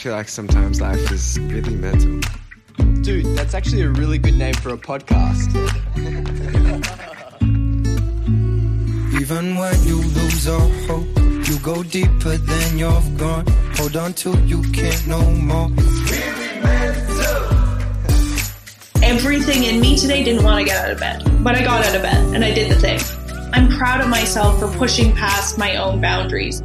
feel like sometimes life is really mental. Dude, that's actually a really good name for a podcast. Even when you lose all hope, you go deeper than you've gone. Hold on till you can't no more. Everything in me today didn't want to get out of bed, but I got out of bed and I did the thing. I'm proud of myself for pushing past my own boundaries.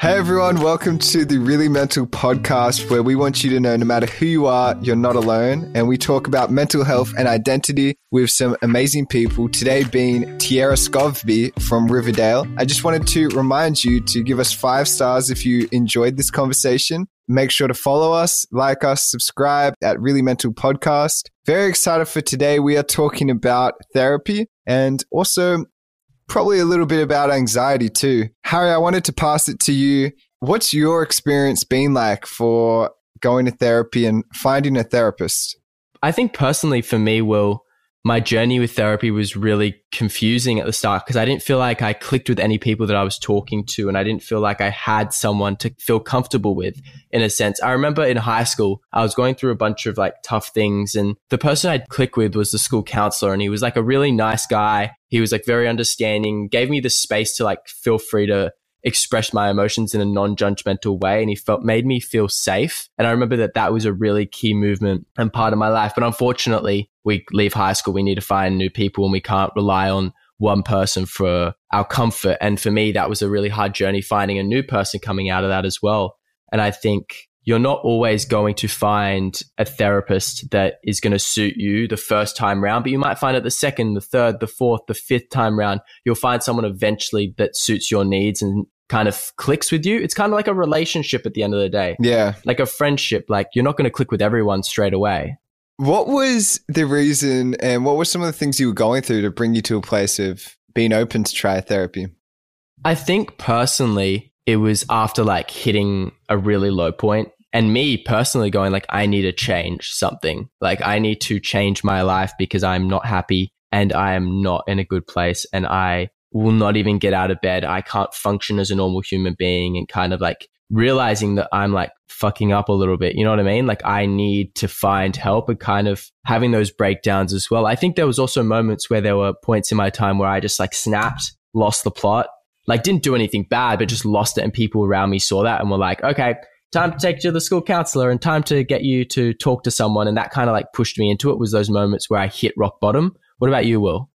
Hey everyone, welcome to the Really Mental podcast where we want you to know no matter who you are, you're not alone. And we talk about mental health and identity with some amazing people, today being Tiera Skovbye from Riverdale. I just wanted to remind you to give us five stars if you enjoyed this conversation. Make sure to follow us, like us, subscribe at Really Mental Podcast. Very excited for today. We are talking about therapy and also probably a little bit about anxiety too. Harry, I wanted to pass it to you. What's your experience been like for going to therapy and finding a therapist? I think personally for me, Will, my journey with therapy was really confusing at the start because I didn't feel like I clicked with any people that I was talking to and I didn't feel like I had someone to feel comfortable with in a sense. I remember in high school, I was going through a bunch of like tough things and the person I'd click with was the school counselor and he was like a really nice guy. He was like very understanding, gave me the space to like feel free to express my emotions in a non-judgmental way and he felt made me feel safe. And i remember that that was a really key movement and part of my life. But unfortunately we leave high school we need to find new people and we can't rely on one person for our comfort. And for me that was a really hard journey finding a new person coming out of that as well. And i think you're not always going to find a therapist that is going to suit you the first time round, but you might find it the second, the third, the fourth, the fifth time round. You'll find someone eventually that suits your needs and kind of clicks with you. It's kind of like a relationship at the end of the day. Yeah. Like a friendship. Like you're not going to click with everyone straight away. What was the reason and what were some of the things you were going through to bring you to a place of being open to try therapy? I think personally, it was after like hitting a really low point and me personally going like i need to change something. Like i need to change my life because i'm not happy and i am not in a good place and i will not even get out of bed. I can't function as a normal human being and kind of like realizing that i'm like fucking up a little bit. You know what i mean? Like i need to find help and kind of having those breakdowns as well. I think there was also moments where there were points in my time where i just like snapped lost the plot. Like didn't do anything bad but just lost it and people around me saw that and were like okay time to take you to the school counselor and time to get you to talk to someone. And that kind of like pushed me into it was those moments where I hit rock bottom. What about you, Will?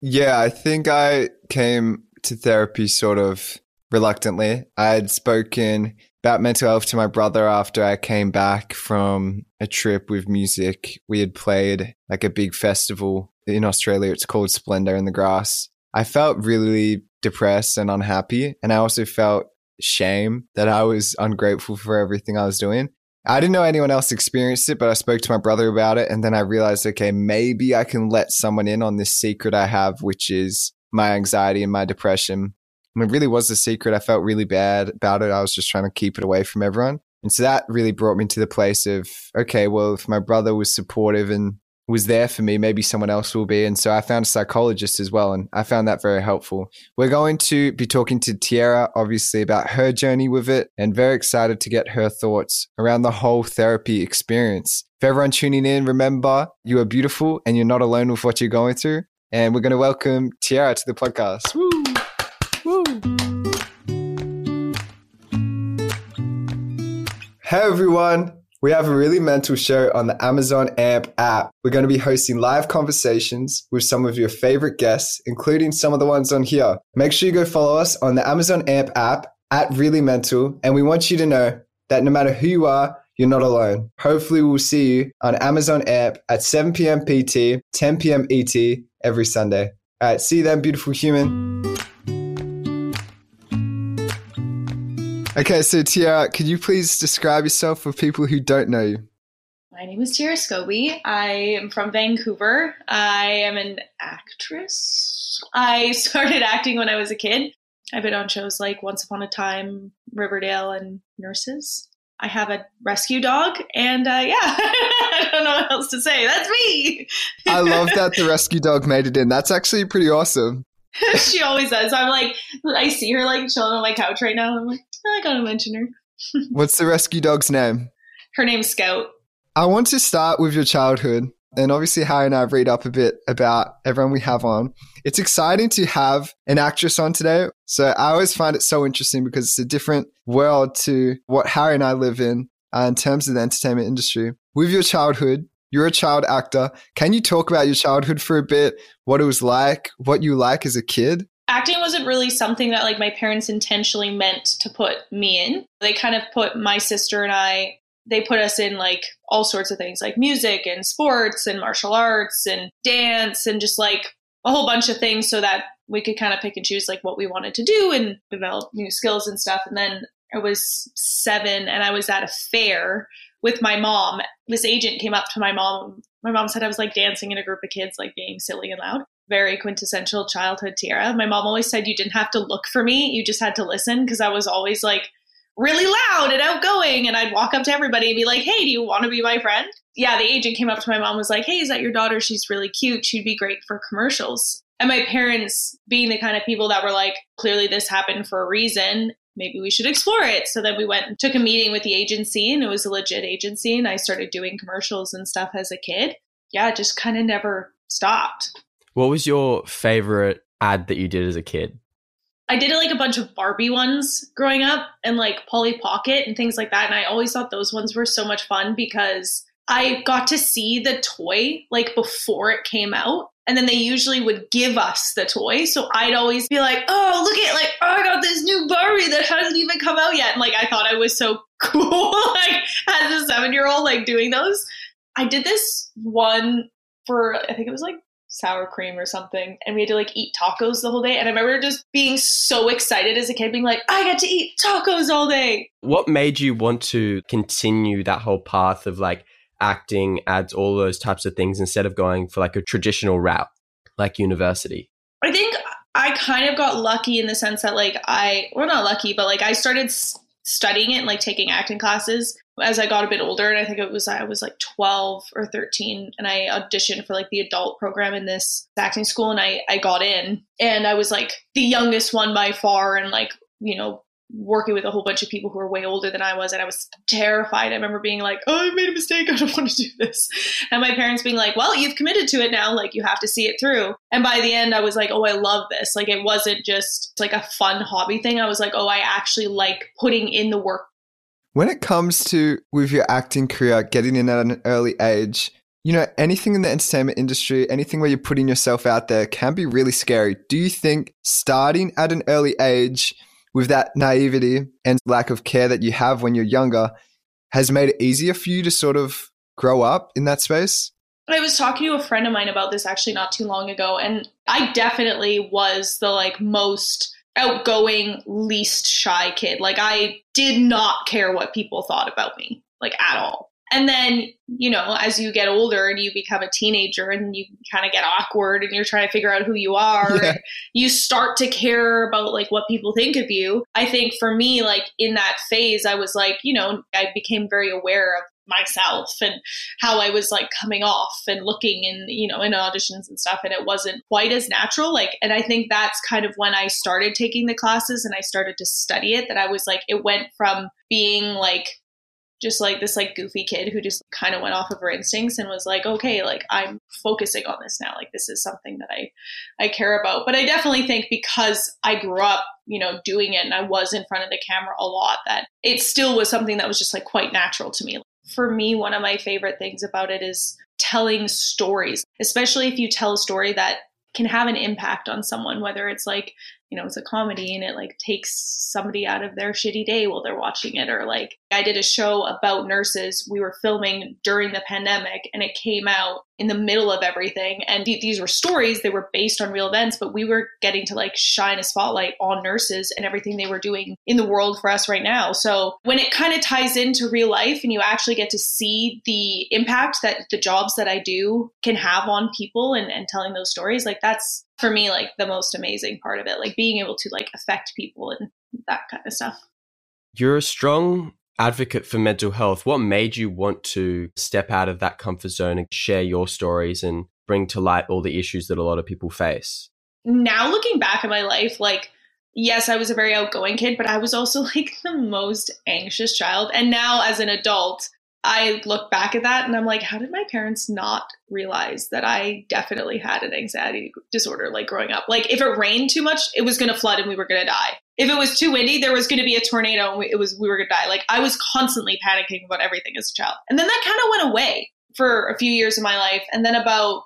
Yeah, I think I came to therapy sort of reluctantly. I had spoken about mental health to my brother after I came back from a trip with music. We had played like a big festival in Australia. It's called Splendour in the Grass. I felt really depressed and unhappy. And I also felt shame that I was ungrateful for everything I was doing. I didn't know anyone else experienced it, but I spoke to my brother about it. And then I realized, okay, maybe I can let someone in on this secret I have, which is my anxiety and my depression. And it really was a secret. I felt really bad about it. I was just trying to keep it away from everyone. And so that really brought me to the place of, okay, well, if my brother was supportive and was there for me, maybe someone else will be. And so I found a psychologist as well, and I found that very helpful. We're going to be talking to Tiera, obviously, about her journey with it, and very excited to get her thoughts around the whole therapy experience. For everyone tuning in, remember you are beautiful and you're not alone with what you're going through. And we're going to welcome Tiera to the podcast. Woo! Woo! Hey everyone, we have a really mental show on the Amazon AMP app. We're going to be hosting live conversations with some of your favorite guests, including some of the ones on here. Make sure you go follow us on the Amazon AMP app at Really Mental. And we want you to know that no matter who you are, you're not alone. Hopefully, we'll see you on Amazon AMP at 7 p.m. PT, 10 p.m. ET every Sunday. All right, see you then, beautiful human. Okay, so Tiera, could you please describe yourself for people who don't know you? My name is Tiera Skovbye. I am from Vancouver. I am an actress. I started acting when I was a kid. I've been on shows like Once Upon a Time, Riverdale, and Nurses. I have a rescue dog, and uh, yeah, I don't know what else to say. That's me. I love that the rescue dog made it in. That's actually pretty awesome. she always does. I'm like, I see her like chilling on my couch right now. I'm like, I gotta mention her. What's the rescue dog's name? Her name's Scout. I want to start with your childhood. And obviously, Harry and I read up a bit about everyone we have on. It's exciting to have an actress on today. So I always find it so interesting because it's a different world to what Harry and I live in uh, in terms of the entertainment industry. With your childhood, you're a child actor. Can you talk about your childhood for a bit? What it was like, what you like as a kid? Acting wasn't really something that like my parents intentionally meant to put me in. They kind of put my sister and I they put us in like all sorts of things like music and sports and martial arts and dance and just like a whole bunch of things so that we could kind of pick and choose like what we wanted to do and develop new skills and stuff. And then I was seven and I was at a fair with my mom. This agent came up to my mom. My mom said I was like dancing in a group of kids, like being silly and loud. Very quintessential childhood Tiera. My mom always said you didn't have to look for me, you just had to listen because I was always like really loud and outgoing. And I'd walk up to everybody and be like, hey, do you want to be my friend? Yeah, the agent came up to my mom was like, hey, is that your daughter? She's really cute. She'd be great for commercials. And my parents, being the kind of people that were like, clearly this happened for a reason, maybe we should explore it. So then we went and took a meeting with the agency, and it was a legit agency. And I started doing commercials and stuff as a kid. Yeah, it just kind of never stopped. What was your favorite ad that you did as a kid? I did like a bunch of Barbie ones growing up and like Polly Pocket and things like that. And I always thought those ones were so much fun because I got to see the toy like before it came out. And then they usually would give us the toy. So I'd always be like, oh, look at like, oh, I got this new Barbie that hasn't even come out yet. And like, I thought I was so cool, like, as a seven year old, like doing those. I did this one for, I think it was like sour cream or something and we had to like eat tacos the whole day and i remember just being so excited as a kid being like i get to eat tacos all day. What made you want to continue that whole path of like acting ads all those types of things instead of going for like a traditional route like university? I think i kind of got lucky in the sense that like i well not lucky but like i started studying it and like taking acting classes as I got a bit older, and I think it was I was like 12 or 13, and I auditioned for like the adult program in this acting school, and I I got in, and I was like the youngest one by far, and like you know working with a whole bunch of people who were way older than I was, and I was terrified. I remember being like, "Oh, I made a mistake. I don't want to do this," and my parents being like, "Well, you've committed to it now. Like you have to see it through." And by the end, I was like, "Oh, I love this." Like it wasn't just like a fun hobby thing. I was like, "Oh, I actually like putting in the work when it comes to with your acting career, getting in at an early age, you know, anything in the entertainment industry, anything where you're putting yourself out there can be really scary. Do you think starting at an early age with that naivety and lack of care that you have when you're younger has made it easier for you to sort of grow up in that space? I was talking to a friend of mine about this actually not too long ago, and I definitely was the like most outgoing, least shy kid. Like I did not care what people thought about me, like at all. And then, you know, as you get older and you become a teenager and you kind of get awkward and you're trying to figure out who you are, yeah. you start to care about like what people think of you. I think for me, like in that phase, I was like, you know, I became very aware of myself and how I was like coming off and looking in, you know, in auditions and stuff. And it wasn't quite as natural. Like, and I think that's kind of when I started taking the classes and I started to study it that I was like, it went from being like, just like this like goofy kid who just kind of went off of her instincts and was like okay like i'm focusing on this now like this is something that i i care about but i definitely think because i grew up you know doing it and i was in front of the camera a lot that it still was something that was just like quite natural to me for me, one of my favorite things about it is telling stories, especially if you tell a story that can have an impact on someone, whether it's like you know, it's a comedy and it like takes somebody out of their shitty day while they're watching it. Or like I did a show about nurses. We were filming during the pandemic and it came out in the middle of everything. And th- these were stories, they were based on real events, but we were getting to like shine a spotlight on nurses and everything they were doing in the world for us right now. So when it kind of ties into real life and you actually get to see the impact that the jobs that I do can have on people and, and telling those stories, like that's for me like the most amazing part of it like being able to like affect people and that kind of stuff. You're a strong advocate for mental health. What made you want to step out of that comfort zone and share your stories and bring to light all the issues that a lot of people face? Now looking back at my life like yes, I was a very outgoing kid, but I was also like the most anxious child. And now, as an adult, I look back at that and I'm like, how did my parents not realize that I definitely had an anxiety disorder like growing up? Like, if it rained too much, it was going to flood and we were going to die. If it was too windy, there was going to be a tornado and we, it was we were going to die. Like, I was constantly panicking about everything as a child. And then that kind of went away for a few years of my life. And then about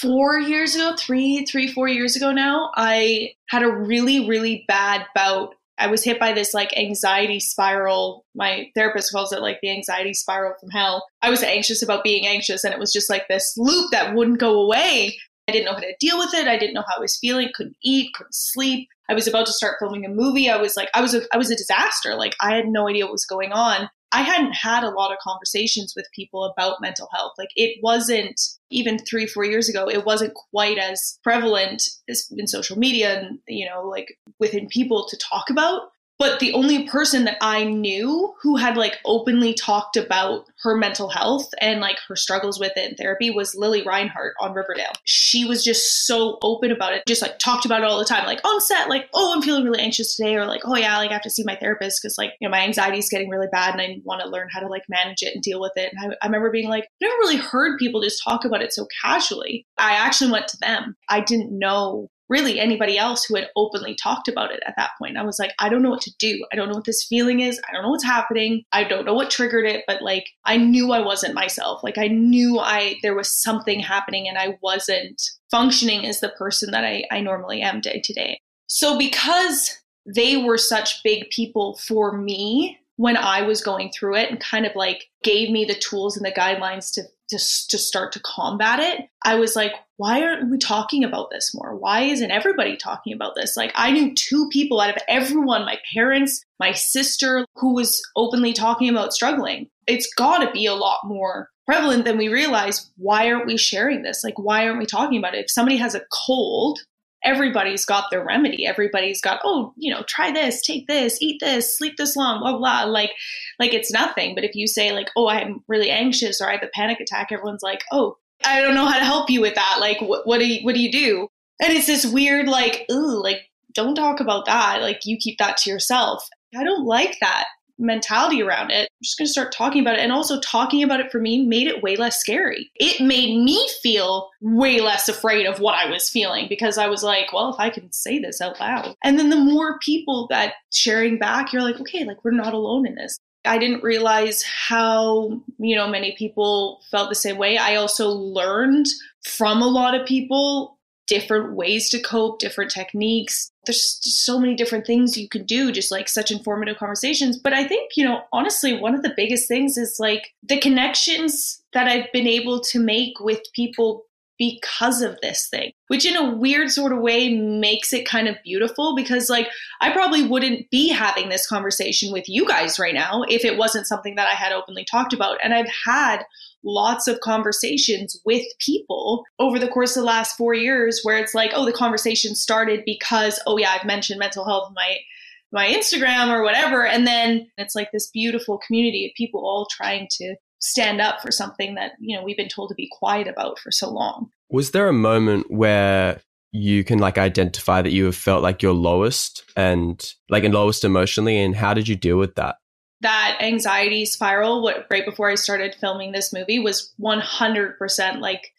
four years ago, three, three, four years ago now, I had a really, really bad bout I was hit by this like anxiety spiral. My therapist calls it like the anxiety spiral from hell. I was anxious about being anxious, and it was just like this loop that wouldn't go away. I didn't know how to deal with it. I didn't know how I was feeling. Couldn't eat. Couldn't sleep. I was about to start filming a movie. I was like, I was a, I was a disaster. Like I had no idea what was going on. I hadn't had a lot of conversations with people about mental health. Like it wasn't even three, four years ago, it wasn't quite as prevalent in social media and, you know, like within people to talk about. But the only person that I knew who had like openly talked about her mental health and like her struggles with it in therapy was Lili Reinhart on Riverdale. She was just so open about it, just like talked about it all the time, like on set, like, oh, I'm feeling really anxious today, or like, oh yeah, like I have to see my therapist because like, you know, my anxiety is getting really bad and I want to learn how to like manage it and deal with it. And I, I remember being like, I never really heard people just talk about it so casually. I actually went to them. I didn't know really anybody else who had openly talked about it at that point. I was like, I don't know what to do. I don't know what this feeling is. I don't know what's happening. I don't know what triggered it, but like I knew I wasn't myself. Like I knew I there was something happening and I wasn't functioning as the person that I, I normally am day to day. So because they were such big people for me when I was going through it and kind of like gave me the tools and the guidelines to to, to start to combat it, I was like, why aren't we talking about this more? Why isn't everybody talking about this? Like, I knew two people out of everyone my parents, my sister, who was openly talking about struggling. It's got to be a lot more prevalent than we realize. Why aren't we sharing this? Like, why aren't we talking about it? If somebody has a cold, everybody's got their remedy. Everybody's got, oh, you know, try this, take this, eat this, sleep this long, blah, blah. Like, like it's nothing. But if you say like, oh, I'm really anxious or I have a panic attack, everyone's like, oh, I don't know how to help you with that. Like, what, what do you, what do you do? And it's this weird, like, ooh, like, don't talk about that. Like, you keep that to yourself. I don't like that mentality around it. I'm just going to start talking about it. And also, talking about it for me made it way less scary. It made me feel way less afraid of what I was feeling because I was like, well, if I can say this out loud. And then the more people that sharing back, you're like, okay, like we're not alone in this. I didn't realize how, you know, many people felt the same way. I also learned from a lot of people different ways to cope, different techniques. There's so many different things you can do, just like such informative conversations. But I think, you know, honestly, one of the biggest things is like the connections that I've been able to make with people because of this thing, which in a weird sort of way makes it kind of beautiful because, like, I probably wouldn't be having this conversation with you guys right now if it wasn't something that I had openly talked about. And I've had lots of conversations with people over the course of the last four years where it's like, oh, the conversation started because, oh, yeah, I've mentioned mental health in my my Instagram or whatever. And then it's like this beautiful community of people all trying to stand up for something that, you know, we've been told to be quiet about for so long. Was there a moment where you can like identify that you have felt like your lowest and like and lowest emotionally and how did you deal with that? that anxiety spiral what right before I started filming this movie was 100% like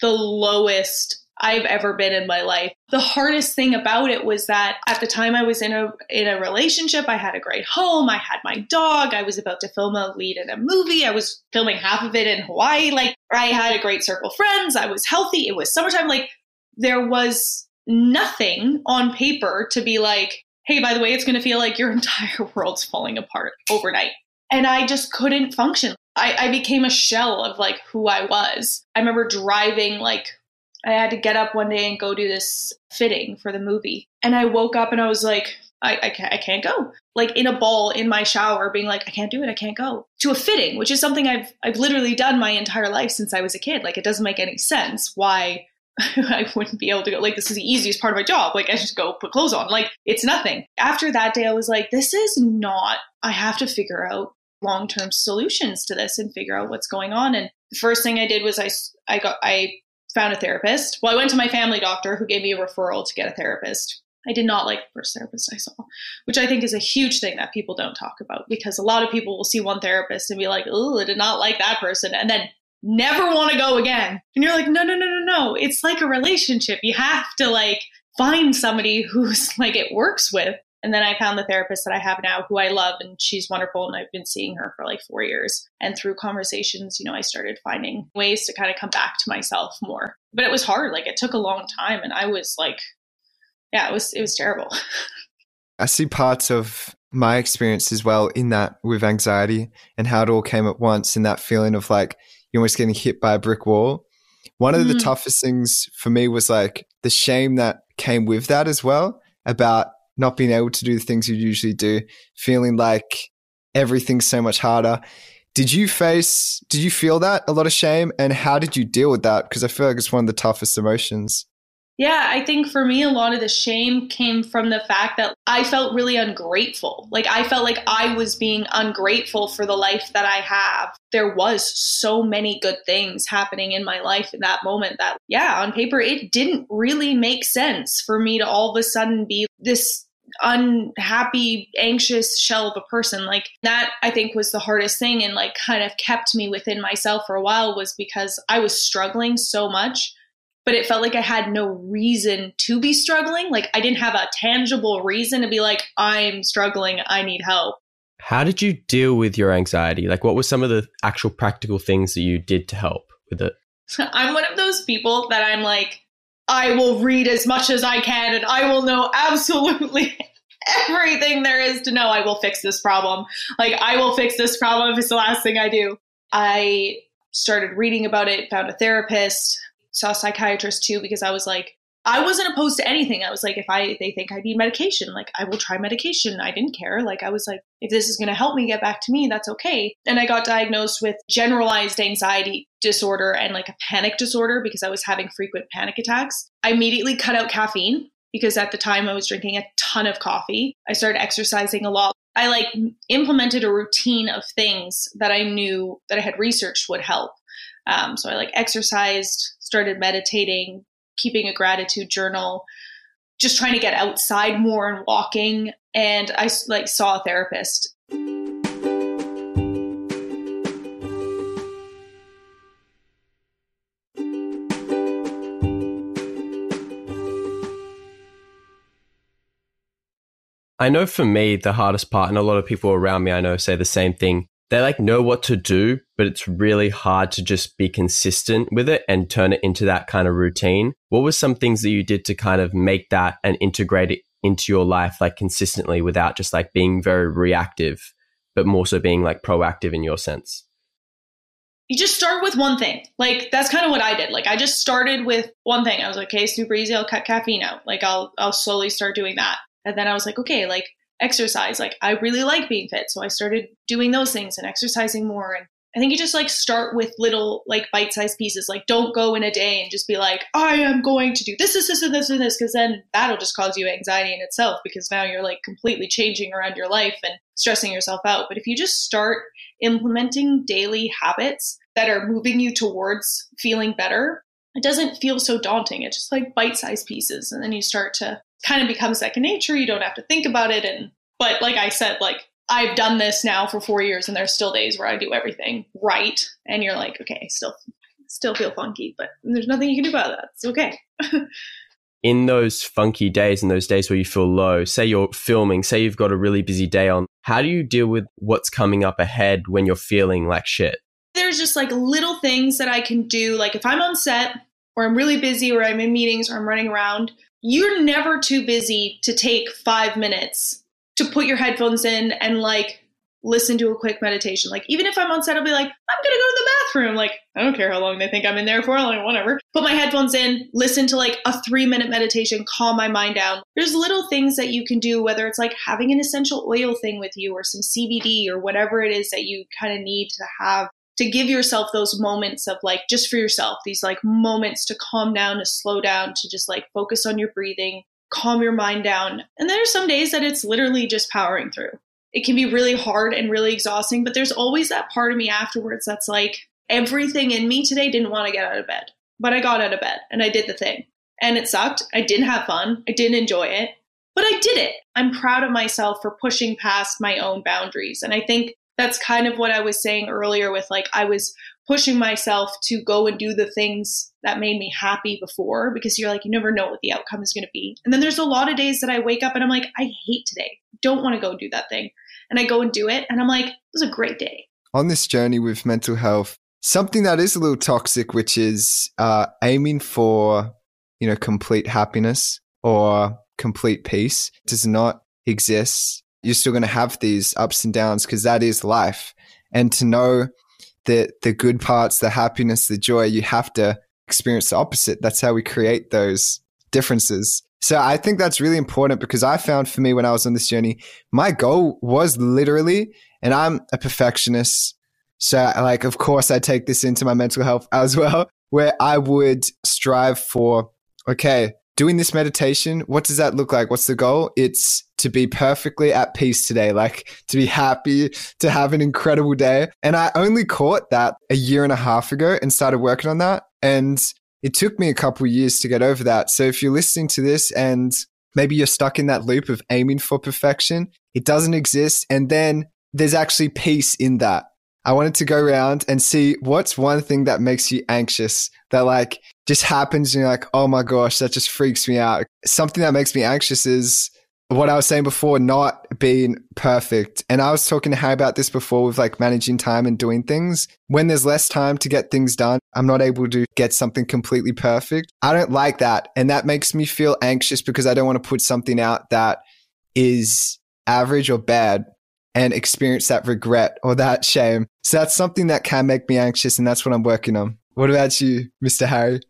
the lowest I've ever been in my life. The hardest thing about it was that at the time I was in a in a relationship, I had a great home, I had my dog, I was about to film a lead in a movie, I was filming half of it in Hawaii, like I had a great circle of friends, I was healthy, it was summertime, like there was nothing on paper to be like hey, by the way, it's going to feel like your entire world's falling apart overnight. And I just couldn't function. I, I became a shell of like who I was. I remember driving, like, I had to get up one day and go do this fitting for the movie. And I woke up and I was like, I, I, can't, I can't go. Like in a ball in my shower, being like, I can't do it, I can't go. To a fitting, which is something I've I've literally done my entire life since I was a kid. Like it doesn't make any sense why I wouldn't be able to go. Like, this is the easiest part of my job. Like, I just go put clothes on. Like, it's nothing. After that day, I was like, this is not, I have to figure out long term solutions to this and figure out what's going on. And the first thing I did was I, I got, I found a therapist. Well, I went to my family doctor who gave me a referral to get a therapist. I did not like the first therapist I saw, which I think is a huge thing that people don't talk about because a lot of people will see one therapist and be like, oh, I did not like that person. And then never want to go again. And you're like, no, no, no, no, no. It's like a relationship. You have to like find somebody who's like it works with. And then I found the therapist that I have now who I love and she's wonderful. And I've been seeing her for like four years. And through conversations, you know, I started finding ways to kind of come back to myself more. But it was hard. Like it took a long time. And I was like, yeah, it was, it was terrible. I see parts of my experience as well in that with anxiety and how it all came at once and that feeling of like you're almost getting hit by a brick wall. One of mm. the toughest things for me was like the shame that came with that as well about not being able to do the things you usually do, feeling like everything's so much harder. Did you face, did you feel that a lot of shame? And how did you deal with that? Because I feel like it's one of the toughest emotions. Yeah, I think for me, a lot of the shame came from the fact that I felt really ungrateful. Like, I felt like I was being ungrateful for the life that I have. There was so many good things happening in my life in that moment that, yeah, on paper, it didn't really make sense for me to all of a sudden be this unhappy, anxious shell of a person. Like that, I think was the hardest thing and like kind of kept me within myself for a while was because I was struggling so much but it felt like I had no reason to be struggling. Like I didn't have a tangible reason to be like, I'm struggling, I need help. How did you deal with your anxiety? Like, what were some of the actual practical things that you did to help with it? I'm one of those people that I'm like, I will read as much as I can and I will know absolutely everything there is to know. I will fix this problem. Like, I will fix this problem if it's the last thing I do. I started reading about it, found a therapist saw a psychiatrist too because I was like, I wasn't opposed to anything. I was like, if I they think I need medication, like I will try medication. I didn't care. Like I was like, if this is going to help me get back to me, that's okay. And I got diagnosed with generalized anxiety disorder and like a panic disorder because I was having frequent panic attacks. I immediately cut out caffeine because at the time I was drinking a ton of coffee. I started exercising a lot. I like implemented a routine of things that I knew that I had researched would help. Um, so I like exercised, started meditating, keeping a gratitude journal, just trying to get outside more and walking. And I like saw a therapist. I know for me, the hardest part, and a lot of people around me I know say the same thing, they like know what to do, but it's really hard to just be consistent with it and turn it into that kind of routine. What were some things that you did to kind of make that and integrate it into your life like consistently without just like being very reactive, but more so being like proactive in your sense? You just start with one thing. Like that's kind of what I did. Like I just started with one thing. I was like, okay, super easy. I'll cut caffeine out. Like I'll I'll slowly start doing that. And then I was like, okay, like exercise. Like I really like being fit, so I started doing those things and exercising more. And I think you just like start with little like bite-sized pieces. Like don't go in a day and just be like, I am going to do this, this, this, and this, and this, because then that'll just cause you anxiety in itself. Because now you're like completely changing around your life and stressing yourself out. But if you just start implementing daily habits that are moving you towards feeling better, it doesn't feel so daunting. It's just like bite-sized pieces, and then you start to kind of become second nature. You don't have to think about it. And, but like I said, like I've done this now for four years and there's still days where I do everything right. And you're like, okay, still, still feel funky, but there's nothing you can do about that. It's okay. in those funky days and those days where you feel low, say you're filming, say you've got a really busy day on, how do you deal with what's coming up ahead when you're feeling like shit? There's just like little things that I can do. Like if I'm on set or I'm really busy or I'm in meetings or I'm running around, you're never too busy to take five minutes to put your headphones in and like listen to a quick meditation. Like even if I'm on set, I'll be like, I'm gonna go to the bathroom. Like I don't care how long they think I'm in there for. Like whatever. Put my headphones in, listen to like a three minute meditation, calm my mind down. There's little things that you can do, whether it's like having an essential oil thing with you or some CBD or whatever it is that you kind of need to have to give yourself those moments of like just for yourself these like moments to calm down to slow down to just like focus on your breathing calm your mind down. And there are some days that it's literally just powering through. It can be really hard and really exhausting but there's always that part of me afterwards that's like everything in me today didn't want to get out of bed but i got out of bed and i did the thing. And it sucked. I didn't have fun. I didn't enjoy it but I did it. I'm proud of myself for pushing past my own boundaries. And I think that's kind of what I was saying earlier with like, I was pushing myself to go and do the things that made me happy before because you're like, you never know what the outcome is going to be. And then there's a lot of days that I wake up and I'm like, I hate today. Don't want to go do that thing. And I go and do it. And I'm like, it was a great day. On this journey with mental health, something that is a little toxic, which is uh, aiming for, you know, complete happiness or complete peace does not exist. You're still going to have these ups and downs because that is life. And to know the the good parts, the happiness, the joy, you have to experience the opposite. That's how we create those differences. So I think that's really important because I found for me when I was on this journey, my goal was literally, and I'm a perfectionist. So like, of course I take this into my mental health as well, where I would strive for, okay, doing this meditation, what does that look like? What's the goal? It's to be perfectly at peace today, like to be happy, to have an incredible day. And I only caught that a year and a half ago and started working on that. And it took me a couple years to get over that. So if you're listening to this and maybe you're stuck in that loop of aiming for perfection, it doesn't exist. And then there's actually peace in that. I wanted to go around and see what's one thing that makes you anxious that like just happens and you're like, oh my gosh, that just freaks me out. Something that makes me anxious is what I was saying before, not being perfect. And I was talking to Harry about this before with like managing time and doing things. When there's less time to get things done, I'm not able to get something completely perfect. I don't like that. And that makes me feel anxious because I don't want to put something out that is average or bad and experience that regret or that shame. So that's something that can make me anxious. And that's what I'm working on. What about you, Mr. Harry?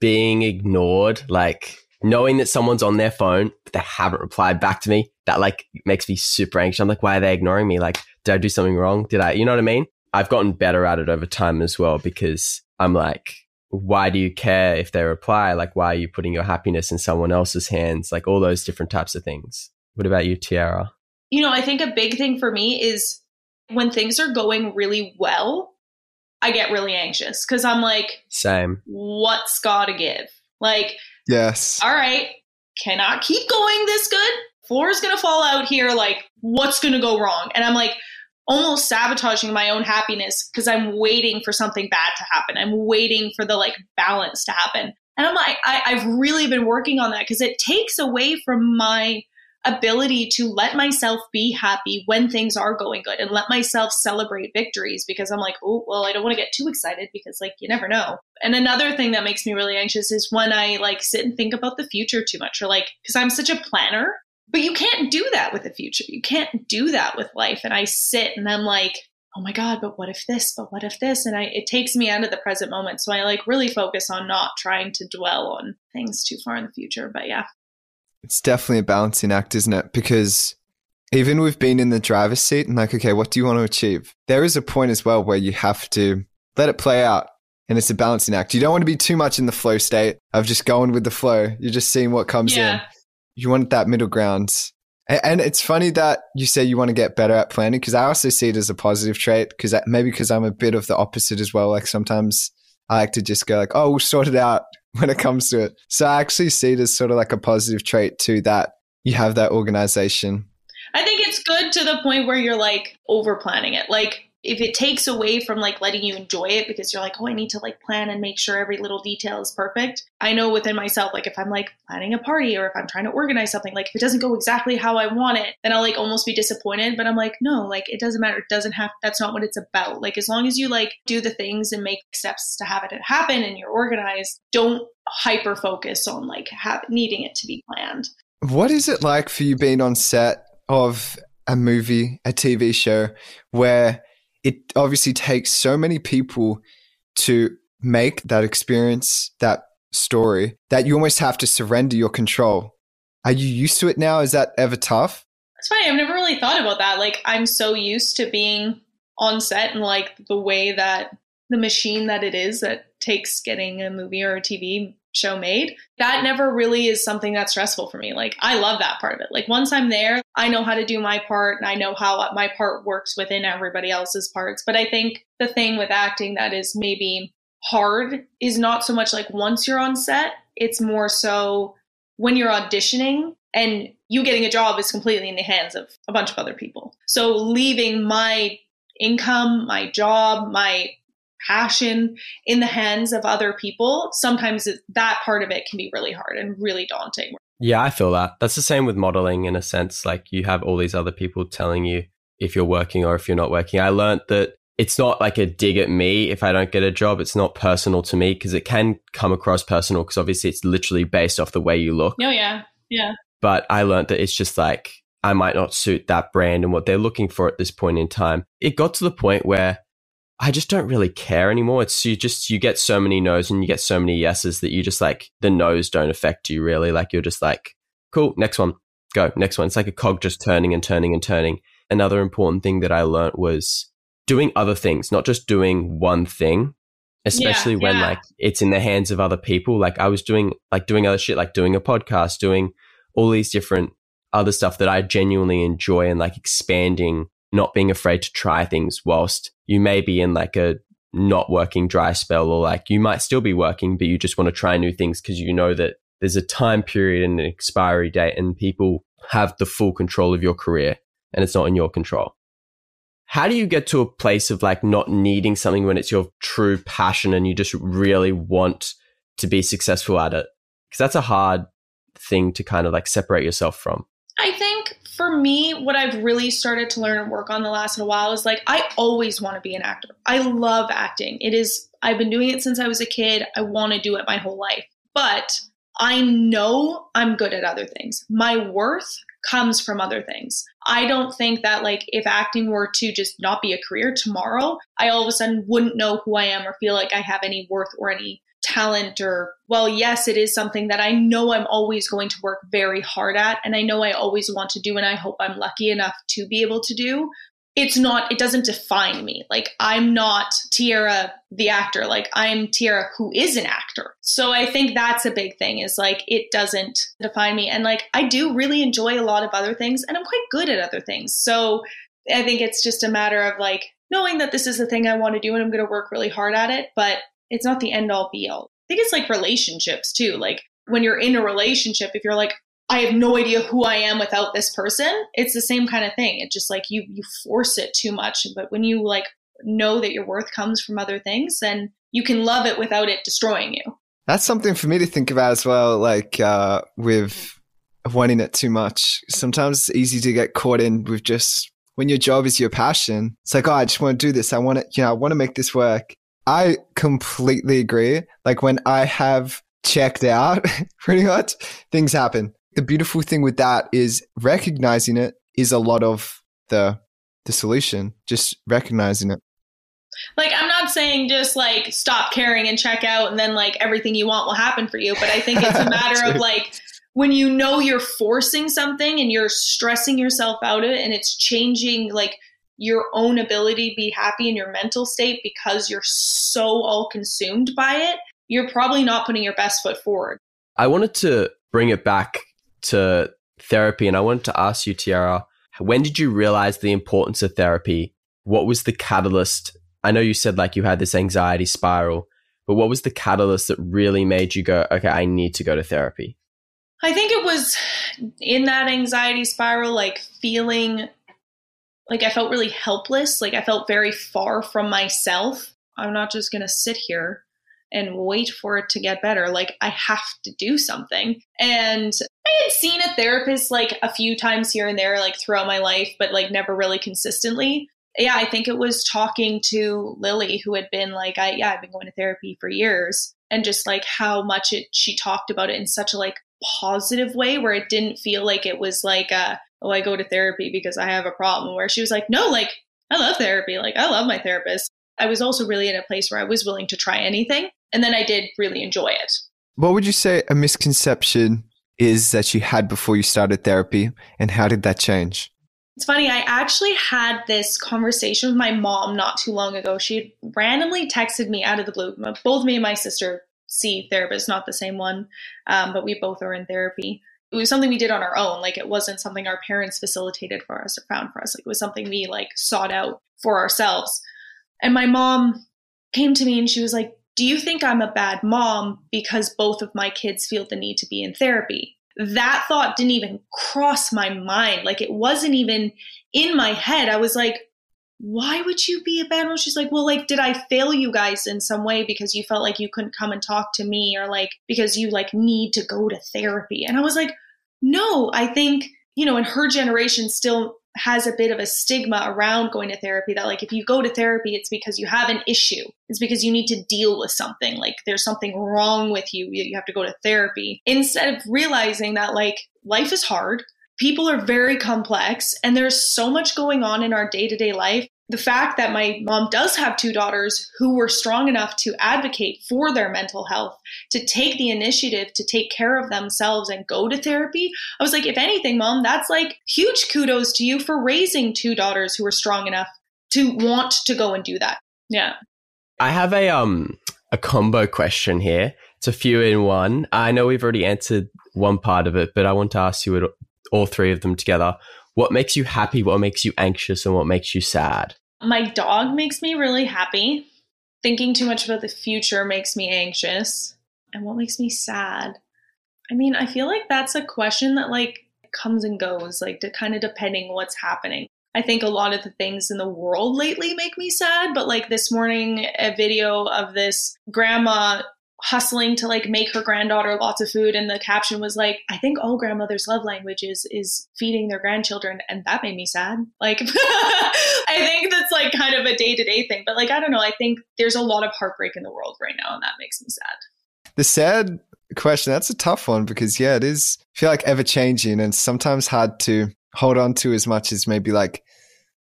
Being ignored, like knowing that someone's on their phone, but they haven't replied back to me, that like makes me super anxious. I'm like, why are they ignoring me? Like, did I do something wrong? Did I, you know what I mean? I've gotten better at it over time as well because I'm like, why do you care if they reply? Like, why are you putting your happiness in someone else's hands? Like, all those different types of things. What about you, Tiera? You know, I think a big thing for me is when things are going really well, I get really anxious because I'm like, same. What's got to give? Like, yes. All right, cannot keep going this good. Floor's gonna fall out here. Like, what's gonna go wrong? And I'm like, almost sabotaging my own happiness because I'm waiting for something bad to happen. I'm waiting for the like balance to happen. And I'm like, I, I've really been working on that because it takes away from my ability to let myself be happy when things are going good and let myself celebrate victories because I'm like, oh, well, I don't want to get too excited because like you never know. And another thing that makes me really anxious is when I like sit and think about the future too much or like because I'm such a planner, but you can't do that with the future. You can't do that with life. And I sit and I'm like, oh my god but what if this but what if this and i it takes me out of the present moment so i like really focus on not trying to dwell on things too far in the future but yeah it's definitely a balancing act, isn't it? Because even with being in the driver's seat and like, okay, what do you want to achieve? There is a point as well where you have to let it play out. And it's a balancing act. You don't want to be too much in the flow state of just going with the flow. You're just seeing what comes yeah. in. You want that middle ground. And it's funny that you say you want to get better at planning because I also see it as a positive trait because maybe because I'm a bit of the opposite as well. Like sometimes I like to just go like, oh, we'll sort it out when it comes to it. So I actually see it as sort of like a positive trait too that you have that organization. I think it's good to the point where you're like over planning it. Like if it takes away from like letting you enjoy it because you're like, oh, I need to like plan and make sure every little detail is perfect. I know within myself, like if I'm like planning a party or if I'm trying to organize something, like if it doesn't go exactly how I want it, then I'll like almost be disappointed. But I'm like, no, like it doesn't matter. It doesn't have, that's not what it's about. Like as long as you like do the things and make steps to have it happen and you're organized, don't hyper focus on like have, needing it to be planned. What is it like for you being on set of a movie, a TV show where it obviously takes so many people to make that experience, that story, that you almost have to surrender your control. Are you used to it now? Is that ever tough? It's funny. I've never really thought about that. Like, I'm so used to being on set and like the way that the machine that it is that takes getting a movie or a TV show made. That never really is something that's stressful for me. Like, I love that part of it. Like, once I'm there, I know how to do my part and I know how my part works within everybody else's parts. But I think the thing with acting that is maybe hard is not so much like once you're on set, it's more so when you're auditioning and you getting a job is completely in the hands of a bunch of other people. So leaving my income, my job, my passion in the hands of other people, sometimes that part of it can be really hard and really daunting. Yeah, I feel that. That's the same with modeling in a sense. Like you have all these other people telling you if you're working or if you're not working. I learned that it's not like a dig at me if I don't get a job. It's not personal to me because it can come across personal because obviously it's literally based off the way you look. Oh, yeah. Yeah. But I learned that it's just like I might not suit that brand and what they're looking for at this point in time. It got to the point where I just don't really care anymore. It's you just you get so many no's and you get so many yeses that you just like the no's don't affect you really. Like you're just like, cool, next one, go, next one. It's like a cog just turning and turning and turning. Another important thing that I learned was doing other things, not just doing one thing. Especially yeah, when yeah. like it's in the hands of other people. Like I was doing like doing other shit, like doing a podcast, doing all these different other stuff that I genuinely enjoy and like expanding not being afraid to try things whilst you may be in like a not working dry spell or like you might still be working, but you just want to try new things because you know that there's a time period and an expiry date and people have the full control of your career and it's not in your control. How do you get to a place of like not needing something when it's your true passion and you just really want to be successful at it? Because that's a hard thing to kind of like separate yourself from. I think for me, what I've really started to learn and work on the last little while is like I always want to be an actor. I love acting. It is I've been doing it since I was a kid. I want to do it my whole life. But I know I'm good at other things. My worth comes from other things. I don't think that like if acting were to just not be a career tomorrow, I all of a sudden wouldn't know who I am or feel like I have any worth or any talent or well yes it is something that i know i'm always going to work very hard at and i know i always want to do and i hope i'm lucky enough to be able to do. It's not it doesn't define me. Like i'm not tiera the actor. Like i'm tiera who is an actor. So i think that's a big thing is like it doesn't define me. And like i do really enjoy a lot of other things and i'm quite good at other things. So i think it's just a matter of like knowing that this is the thing i want to do and i'm going to work really hard at it but it's not the end all be all. I think it's like relationships too. Like when you're in a relationship, if you're like, I have no idea who I am without this person, it's the same kind of thing. It's just like you you force it too much. But when you like know that your worth comes from other things, then you can love it without it destroying you. That's something for me to think about as well, like uh, with wanting it too much. Sometimes it's easy to get caught in with just when your job is your passion. It's like, oh, I just want to do this. I want to, you know, I want to make this work. I completely agree. Like when I have checked out, pretty much, things happen. The beautiful thing with that is recognizing it is a lot of the the solution. Just recognizing it. Like I'm not saying just like stop caring and check out and then like everything you want will happen for you, but I think it's a matter of like when you know you're forcing something and you're stressing yourself out of it and it's changing like your own ability to be happy in your mental state because you're so all consumed by it, you're probably not putting your best foot forward. I wanted to bring it back to therapy and I wanted to ask you, Tiera, when did you realize the importance of therapy? What was the catalyst? I know you said like you had this anxiety spiral, but what was the catalyst that really made you go, okay, I need to go to therapy? I think it was in that anxiety spiral, like feeling like I felt really helpless. Like I felt very far from myself. I'm not just going to sit here and wait for it to get better. Like I have to do something. And I had seen a therapist like a few times here and there, like throughout my life, but like never really consistently. Yeah, I think it was talking to Lili, who had been like, I, yeah, I've been going to therapy for years, and just like how much it she talked about it in such a like positive way where it didn't feel like it was like a oh, I go to therapy because I have a problem. Where she was like, no, like, I love therapy. Like, I love my therapist. I was also really in a place where I was willing to try anything. And then I did really enjoy it. What would you say a misconception is that you had before you started therapy? And how did that change? It's funny, I actually had this conversation with my mom not too long ago. She randomly texted me out of the blue. Both me and my sister see therapists, not the same one, um, but we both are in therapy it was something we did on our own. Like it wasn't something our parents facilitated for us or found for us. Like it was something we like sought out for ourselves. And my mom came to me and she was like, Do you think I'm a bad mom because both of my kids feel the need to be in therapy? that thought didn't even cross my mind. Like it wasn't even in my head. I was like, why would you be a bad mom? She's like, well, like, did I fail you guys in some way because you felt like you couldn't come and talk to me or like because you like need to go to therapy? And I was like, no, I think, you know, in her generation still has a bit of a stigma around going to therapy that like if you go to therapy it's because you have an issue. It's because you need to deal with something. Like there's something wrong with you you have to go to therapy. Instead of realizing that like life is hard people are very complex and there's so much going on in our day-to-day life the fact that my mom does have two daughters who were strong enough to advocate for their mental health, to take the initiative to take care of themselves and go to therapy, I was like, if anything, mom, that's like huge kudos to you for raising two daughters who are strong enough to want to go and do that. Yeah. I have a um a combo question here. It's a few in one. I know we've already answered one part of it, but I want to ask you all three of them together. What makes you happy? What makes you anxious? And what makes you sad? My dog makes me really happy. Thinking too much about the future makes me anxious. And what makes me sad? I mean, I feel like that's a question that like comes and goes, like to kind of depending what's happening. I think a lot of the things in the world lately make me sad, but like this morning, a video of this grandma hustling to like make her granddaughter lots of food and the caption was like i think all grandmothers love languages is feeding their grandchildren and that made me sad. Like i think that's like kind of a day-to-day thing but like i don't know i think there's a lot of heartbreak in the world right now and that makes me sad. The sad question that's a tough one because yeah it is I feel like ever changing and sometimes hard to hold on to as much as maybe like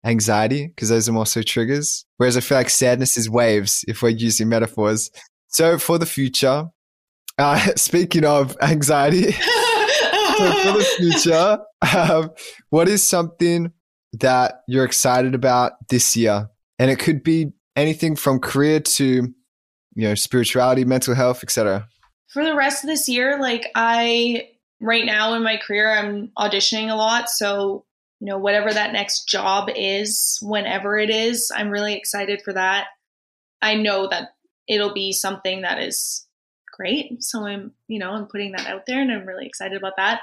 anxiety because those are more so triggers whereas i feel like sadness is waves if we're using metaphors so for the future, uh, speaking of anxiety, so for the future, um, what is something that you're excited about this year? And it could be anything from career to, you know, spirituality, mental health, etc. For the rest of this year, like I right now in my career, I'm auditioning a lot. So, you know, whatever that next job is, whenever it is, I'm really excited for that. I know that it'll be something that is great. So I'm, you know, I'm putting that out there and I'm really excited about that.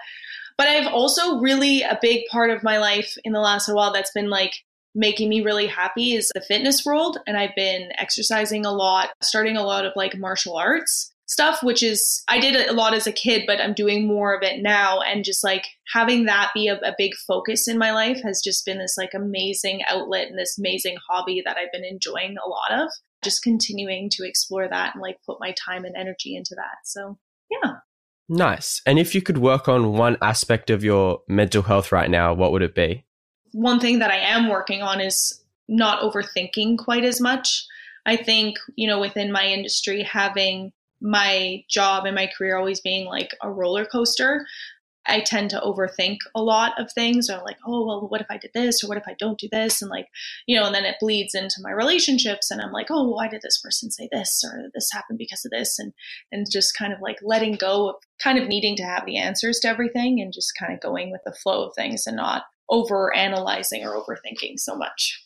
But I've also really a big part of my life in the last while that's been like making me really happy is the fitness world. And I've been exercising a lot, starting a lot of like martial arts stuff, which is, I did a lot as a kid, but I'm doing more of it now. And just like having that be a, a big focus in my life has just been this like amazing outlet and this amazing hobby that I've been enjoying a lot of just continuing to explore that and like put my time and energy into that. So, yeah. Nice. And if you could work on one aspect of your mental health right now, what would it be? One thing that I am working on is not overthinking quite as much. I think, you know, within my industry, having my job and my career always being like a roller coaster, I tend to overthink a lot of things. I'm like, oh, well, what if I did this? Or what if I don't do this? And like, you know, and then it bleeds into my relationships. And I'm like, oh, why did this person say this? Or this happened because of this? And, and just kind of like letting go of kind of needing to have the answers to everything and just kind of going with the flow of things and not over analyzing or overthinking so much.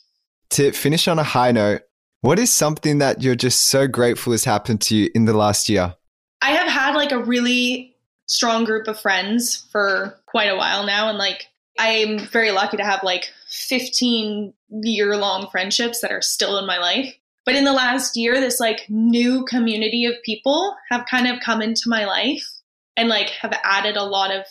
To finish on a high note, what is something that you're just so grateful has happened to you in the last year? I have had like a really strong group of friends for quite a while now. And like, I'm very lucky to have like 15 year long friendships that are still in my life. But in the last year, this like new community of people have kind of come into my life and like have added a lot of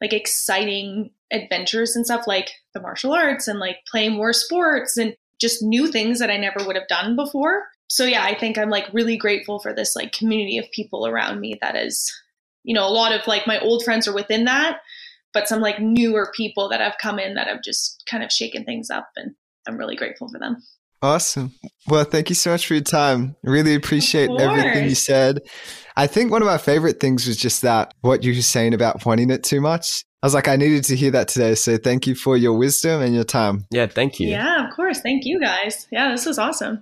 like exciting adventures and stuff like the martial arts and like playing more sports and just new things that I never would have done before. So yeah, I think I'm like really grateful for this like community of people around me that is you know, a lot of like my old friends are within that, but some like newer people that have come in that have just kind of shaken things up and I'm really grateful for them. Awesome. Well, thank you so much for your time. Really appreciate everything you said. I think one of my favorite things was just that what you were saying about wanting it too much. I was like, I needed to hear that today. So thank you for your wisdom and your time. Yeah, thank you. Yeah, of course. Thank you guys. Yeah, this was awesome.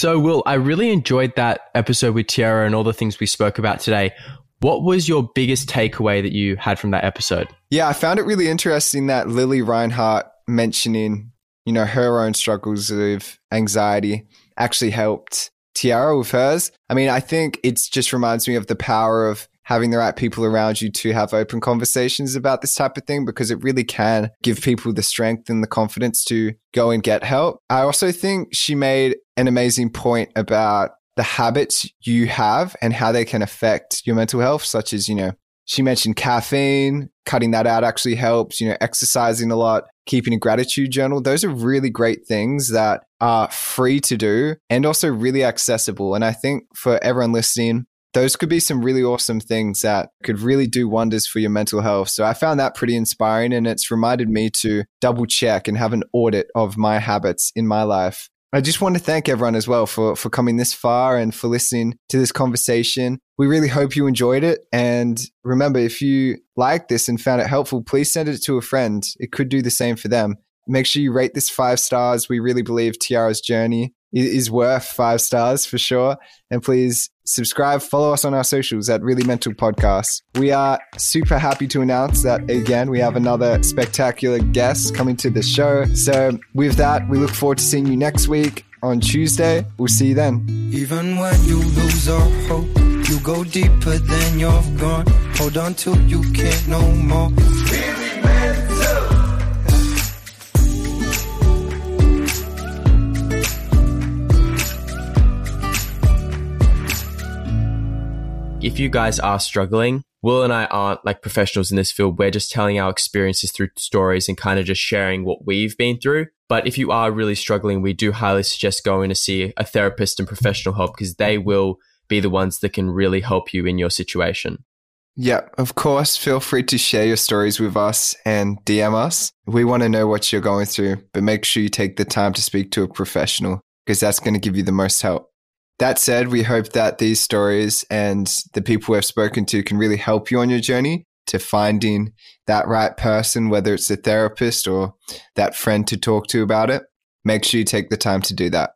So, Will, I really enjoyed that episode with Tiera and all the things we spoke about today. What was your biggest takeaway that you had from that episode? Yeah, I found it really interesting that Lili Reinhart mentioning, you know, her own struggles of anxiety actually helped Tiera with hers. I mean, I think it just reminds me of the power of having the right people around you to have open conversations about this type of thing because it really can give people the strength and the confidence to go and get help. I also think she made an amazing point about the habits you have and how they can affect your mental health, such as, you know, she mentioned caffeine, cutting that out actually helps, you know, exercising a lot, keeping a gratitude journal. Those are really great things that are free to do and also really accessible. And I think for everyone listening, those could be some really awesome things that could really do wonders for your mental health. So I found that pretty inspiring and it's reminded me to double check and have an audit of my habits in my life. I just want to thank everyone as well for, for coming this far and for listening to this conversation. We really hope you enjoyed it. And remember, if you liked this and found it helpful, please send it to a friend. It could do the same for them. Make sure you rate this five stars. We really believe Tiera's journey is worth five stars for sure. And please subscribe, follow us on our socials at Really Mental Podcast. We are super happy to announce that again, we have another spectacular guest coming to the show. So, with that, we look forward to seeing you next week on Tuesday. We'll see you then. Even when you lose all hope, you go deeper than you're gone. Hold on till you can't no more. If you guys are struggling, Will and I aren't like professionals in this field. We're just telling our experiences through stories and kind of just sharing what we've been through. But if you are really struggling, we do highly suggest going to see a therapist and professional help because they will be the ones that can really help you in your situation. Yeah, of course. Feel free to share your stories with us and DM us. We want to know what you're going through, but make sure you take the time to speak to a professional because that's going to give you the most help. That said, we hope that these stories and the people we've spoken to can really help you on your journey to finding that right person, whether it's a therapist or that friend to talk to about it. Make sure you take the time to do that.